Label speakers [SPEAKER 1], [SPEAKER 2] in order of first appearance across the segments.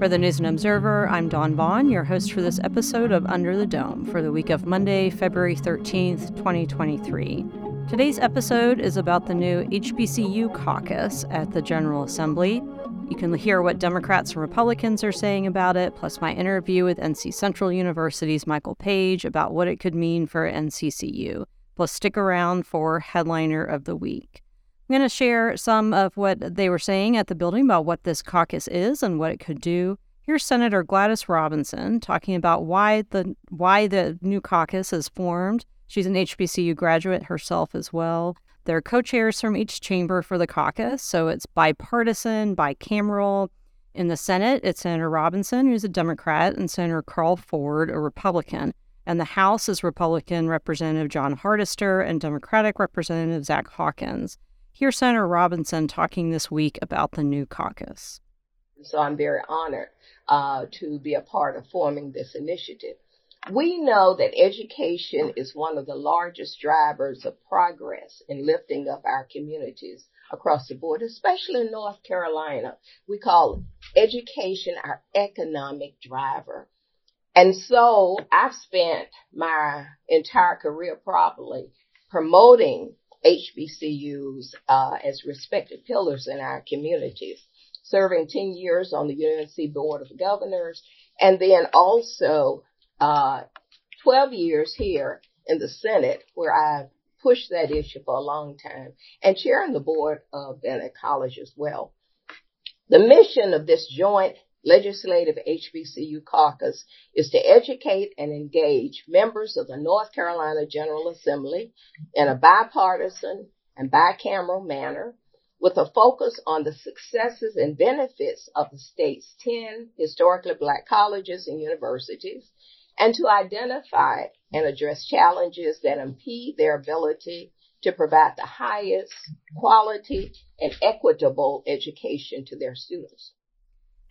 [SPEAKER 1] For the News and Observer, I'm Dawn Vaughan, your host for this episode of Under the Dome for the week of Monday, February 13th, 2023. Today's episode is about the new HBCU caucus at the General Assembly. You can hear what Democrats and Republicans are saying about it, plus my interview with NC Central University's Michael Page about what it could mean for NCCU. Plus, stick around for Headliner of the Week. I'm going to share some of what they were saying at the building about what this caucus is and what it could do. Here's Senator Gladys Robinson talking about why the why the new caucus is formed. She's an HBCU graduate herself as well. There are co-chairs from each chamber for the caucus, so it's bipartisan, bicameral. In the Senate, it's Senator Robinson, who's a Democrat, and Senator Carl Ford, a Republican. And the House is Republican Representative Jon Hardister and Democratic Representative Zach Hawkins. Here's Senator Robinson talking this week about the new caucus.
[SPEAKER 2] So I'm very honored uh, to be a part of forming this initiative. We know that education is one of the largest drivers of progress in lifting up our communities across the board, especially in North Carolina. We call education our economic driver. And so I've spent my entire career probably promoting HBCUs uh, as respected pillars in our communities, serving 10 years on the UNC Board of Governors, and then also uh, 12 years here in the Senate, where I pushed that issue for a long time, and chairing the board of Bennett College as well. The mission of this joint legislative HBCU caucus is to educate and engage members of the North Carolina General Assembly in a bipartisan and bicameral manner with a focus on the successes and benefits of the state's 10 historically black colleges and universities and to identify and address challenges that impede their ability to provide the highest quality and equitable education to their students.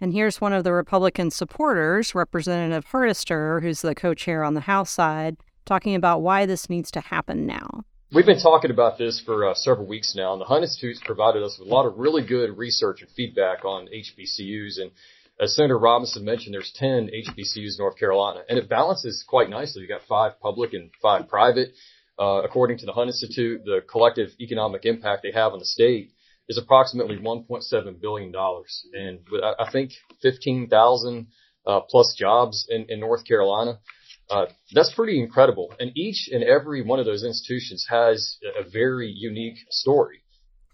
[SPEAKER 1] And here's one of the Republican supporters, Representative Hardister, who's the co chair on the House side, talking about why this needs to happen now.
[SPEAKER 3] We've been talking about this for uh, several weeks now, and the Hunt Institute's provided us with a lot of really good research and feedback on HBCUs. And as Senator Robinson mentioned, there's 10 HBCUs in North Carolina, and it balances quite nicely. You've got five public and five private. Uh, according to the Hunt Institute, the collective economic impact they have on the state is approximately $1.7 billion. And I think 15,000 uh, plus jobs in, in North Carolina. Uh, that's pretty incredible. And each and every one of those institutions has a very unique story.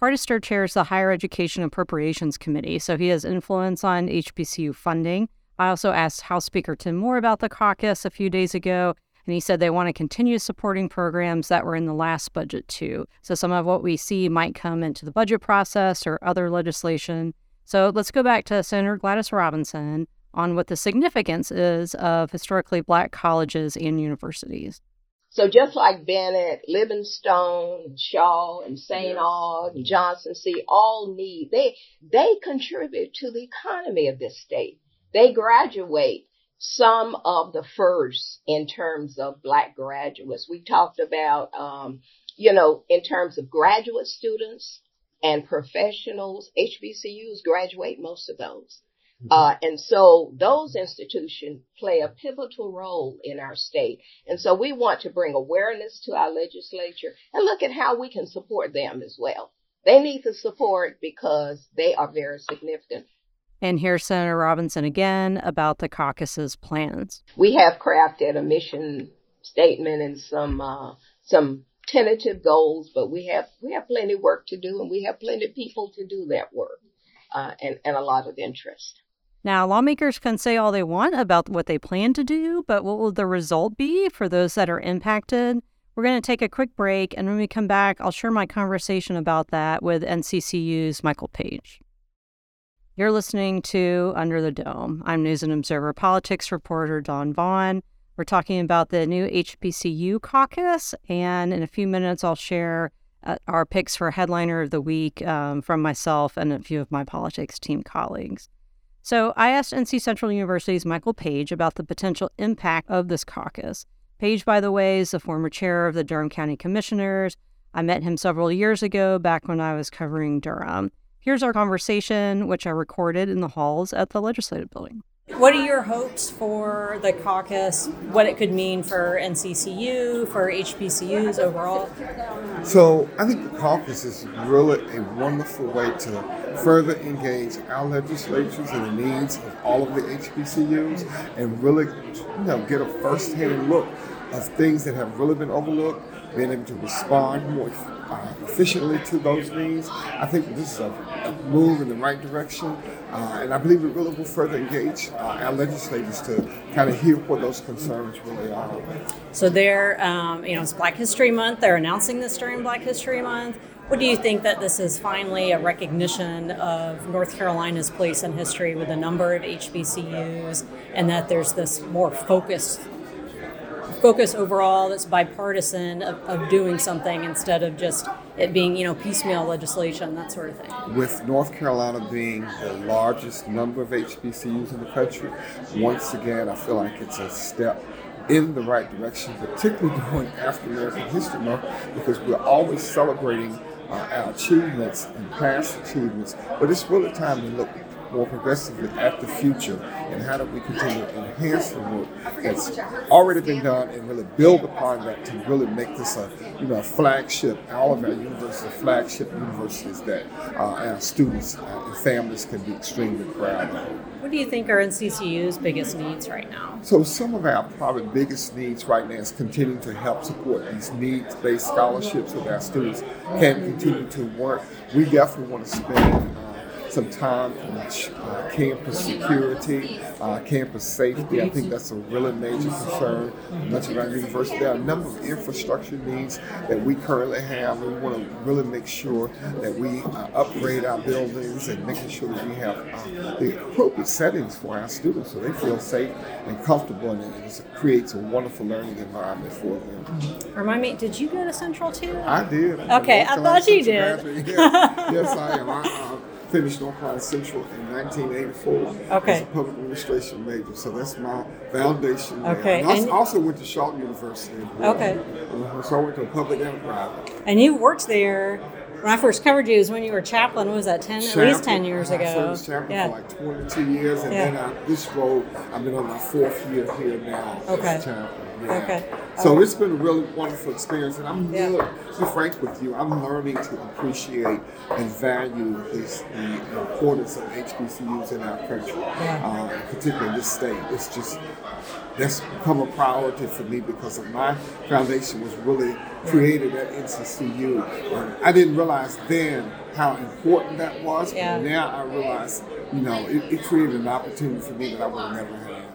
[SPEAKER 1] Hardister chairs the Higher Education Appropriations Committee, so he has influence on HBCU funding. I also asked House Speaker Tim Moore about the caucus a few days ago, and he said they want to continue supporting programs that were in the last budget too. So some of what we see might come into the budget process or other legislation. So let's go back to Senator Gladys Robinson on what the significance is of historically black colleges and universities.
[SPEAKER 2] So just like Bennett, Livingstone, Shaw, and St. Aug, and Johnson C, all need, they, they contribute to the economy of this state. They graduate some of the first in terms of black graduates. We talked about, um, you know, in terms of graduate students and professionals, HBCUs graduate most of those. Mm-hmm. Uh, and so those institutions play a pivotal role in our state. And so we want to bring awareness to our legislature and look at how we can support them as well. They need the support because they are very significant
[SPEAKER 1] and here's Senator Robinson again about the caucus's plans.
[SPEAKER 2] We have crafted a mission statement and some uh, some tentative goals, but we have we have plenty of work to do, and we have plenty of people to do that work, uh, and and a lot of interest.
[SPEAKER 1] Now, lawmakers can say all they want about what they plan to do, but what will the result be for those that are impacted? We're going to take a quick break, and when we come back, I'll share my conversation about that with NCCU's Michael Page. You're listening to Under the Dome. I'm News and Observer politics reporter Dawn Vaughan. We're talking about the new HBCU caucus, and in a few minutes, I'll share uh, our picks for headliner of the week um, from myself and a few of my politics team colleagues. So, I asked NC Central University's Michael Page about the potential impact of this caucus. Page, by the way, is the former chair of the Durham County Commissioners. I met him several years ago, back when I was covering Durham. Here's our conversation, which I recorded in the halls at the Legislative Building.
[SPEAKER 4] What are your hopes for the caucus? What it could mean for NCCU, for HBCUs overall?
[SPEAKER 5] So I think the caucus is really a wonderful way to further engage our legislatures and the needs of all of the HBCUs and really, you know, get a first-hand look of things that have really been overlooked, being able to respond more uh, efficiently to those needs. I think this is a, a move in the right direction, uh, and I believe it really will further engage uh, our legislators to kind of hear what those concerns really are.
[SPEAKER 4] So they're, um, you know, it's Black History Month. They're announcing this during Black History Month. What do you think that this is finally a recognition of North Carolina's place in history with a number of HBCUs, and that there's this more focused focus overall that's bipartisan of, of, doing something instead of just it being, you know, piecemeal legislation, that sort of thing.
[SPEAKER 5] With North Carolina being the largest number of HBCUs in the country, once again, I feel like it's a step in the right direction, particularly during African American History Month, because we're always celebrating uh, our achievements and past achievements, but it's really time to look more progressively at the future and how do we continue to enhance the work that's already been done and really build upon that to really make this a you know a flagship all of our universities flagship universities that uh, our students uh, and families can be extremely proud of.
[SPEAKER 4] What do you think are NCCU's biggest needs right now?
[SPEAKER 5] So some of our probably biggest needs right now is continuing to help support these needs-based scholarships so that our students can continue to work. We definitely want to spend some time on uh, campus security, uh, campus safety. I think that's a really major concern. Much of our university, there are a number of infrastructure needs that we currently have. We want to really make sure that we uh, upgrade our buildings and making sure that we have uh, the appropriate settings for our students so they feel safe and comfortable and it creates a wonderful learning environment for them.
[SPEAKER 4] Remind me, did you go to Central too?
[SPEAKER 5] I did.
[SPEAKER 4] Okay, I, I thought you did.
[SPEAKER 5] yes, I am. I, uh, finished North Carolina Central in 1984
[SPEAKER 4] okay.
[SPEAKER 5] as a public administration major. So that's my foundation.
[SPEAKER 4] Okay.
[SPEAKER 5] And I also went to Charlotte University.
[SPEAKER 4] Okay.
[SPEAKER 5] Uh, so I went to a public and private.
[SPEAKER 4] And you worked there when I first covered you was when you were chaplain. What was that? Ten, chaplain, at least ten years ago.
[SPEAKER 5] I was chaplain yeah. for like twenty-two years, and yeah. then I, this role, I've been on my fourth year here now.
[SPEAKER 4] Okay.
[SPEAKER 5] Yeah.
[SPEAKER 4] Okay.
[SPEAKER 5] So it's been a really wonderful experience, and I'm yeah. really, to be frank with you, I'm learning to appreciate and value this, the importance of HBCUs in our country, yeah. uh, particularly in this state. It's just that's become a priority for me because of my foundation was really created at NCCU. And I didn't realize then how important that was, yeah. but now I realize, you know, it, it created an opportunity for me that I would have never had.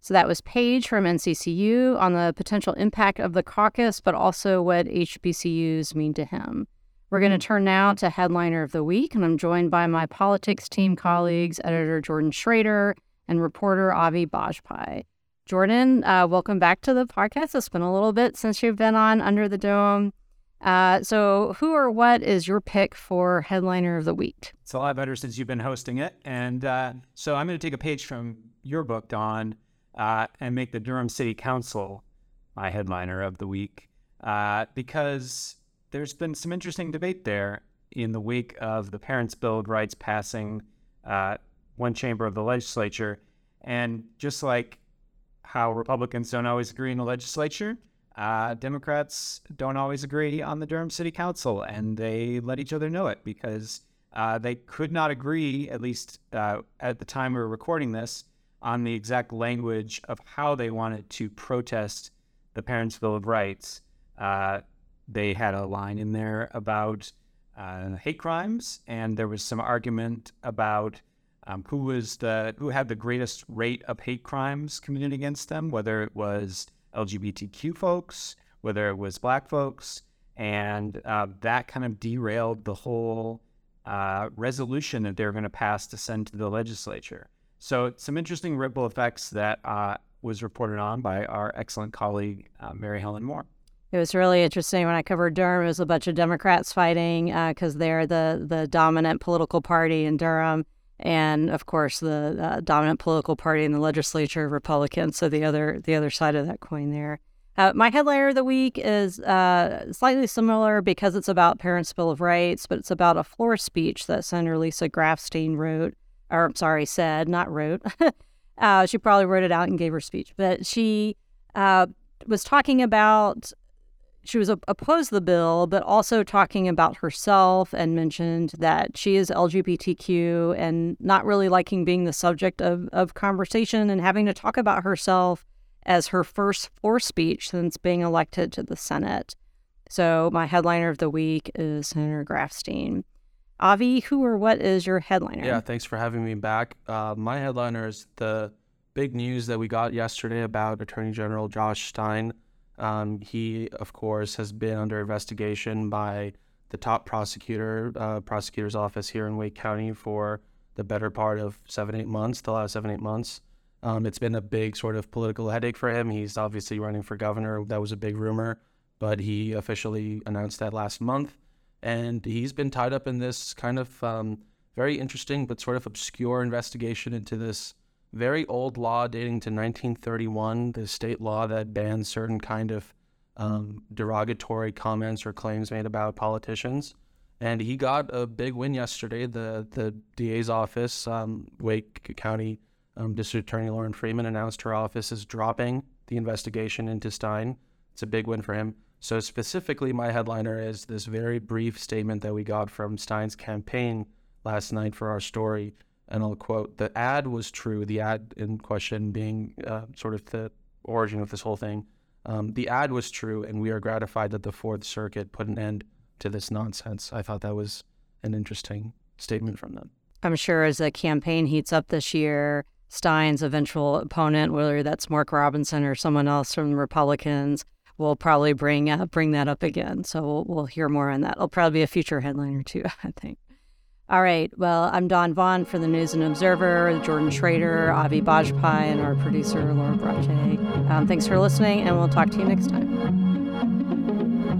[SPEAKER 1] So that was Page from NCCU on the potential impact of the caucus, but also what HBCUs mean to him. We're going to mm-hmm. turn now to Headliner of the Week, and I'm joined by my politics team colleagues, editor Jordan Schrader and reporter Avi Bajpai. Jordan, uh, welcome back to the podcast. It's been a little bit since you've been on Under the Dome. Uh, so, who or what is your pick for Headliner of the Week?
[SPEAKER 6] It's a lot better since you've been hosting it. And uh, so, I'm going to take a page from your book, Dawn, uh, and make the Durham City Council my headliner of the week uh, because there's been some interesting debate there in the wake of the Parents' Bill Rights passing uh, one chamber of the legislature. And just like how Republicans don't always agree in the legislature, uh, Democrats don't always agree on the Durham City Council, and they let each other know it because uh, they could not agree, at least uh, at the time we were recording this, on the exact language of how they wanted to protest the Parents' Bill of Rights. Uh, they had a line in there about uh, hate crimes, and there was some argument about um, who was the who had the greatest rate of hate crimes committed against them, whether it was LGBTQ folks, whether it was Black folks, and uh, that kind of derailed the whole uh, resolution that they were going to pass to send to the legislature. So some interesting ripple effects that uh, was reported on by our excellent colleague uh, Mary Helen Moore.
[SPEAKER 1] It was really interesting when I covered Durham. It was a bunch of Democrats fighting because uh, they're the the dominant political party in Durham, and of course the uh, dominant political party in the legislature, Republicans. So the other the other side of that coin there. Uh, my headliner of the week is uh, slightly similar because it's about Parents' Bill of Rights, but it's about a floor speech that Senator Lisa Grafstein wrote, or I'm sorry, said, not wrote. uh, she probably wrote it out and gave her speech, but she uh, was talking about she was opposed to the bill, but also talking about herself and mentioned that she is LGBTQ and not really liking being the subject of, of conversation and having to talk about herself as her first floor speech since being elected to the Senate. So my headliner of the week is Senator Grafstein. Avi, who or what is your headliner?
[SPEAKER 7] Yeah, thanks for having me back. Uh, my headliner is the big news that we got yesterday about Attorney General Josh Stein. Um, he, of course, has been under investigation by the top prosecutor, uh, prosecutor's office here in Wake County for the better part of seven, eight months, the last seven, eight months. Um, it's been a big sort of political headache for him. He's obviously running for governor. That was a big rumor, but he officially announced that last month. And he's been tied up in this kind of um, very interesting but sort of obscure investigation into this very old law dating to 1931, the state law that bans certain kind of um, derogatory comments or claims made about politicians. And he got a big win yesterday. The the DA's office, um, Wake County um, District Attorney Lauren Freeman announced her office is dropping the investigation into Stein. It's a big win for him. So, specifically, my headliner is this very brief statement that we got from Stein's campaign last night for our story. And I'll quote The ad was true, the ad in question being uh, sort of the origin of this whole thing. Um, the ad was true, and we are gratified that the Fourth Circuit put an end to this nonsense. I thought that was an interesting statement from them.
[SPEAKER 1] I'm sure as the campaign heats up this year, Stein's eventual opponent, whether that's Mark Robinson or someone else from the Republicans, will probably bring uh, bring that up again. So we'll, we'll hear more on that. It'll probably be a future headliner too, I think. All right. Well, I'm Dawn Vaughan for the News and Observer, Jordan Schrader, Avi Bajpai, and our producer, Laura Brache. Um, thanks for listening, and we'll talk to you next time.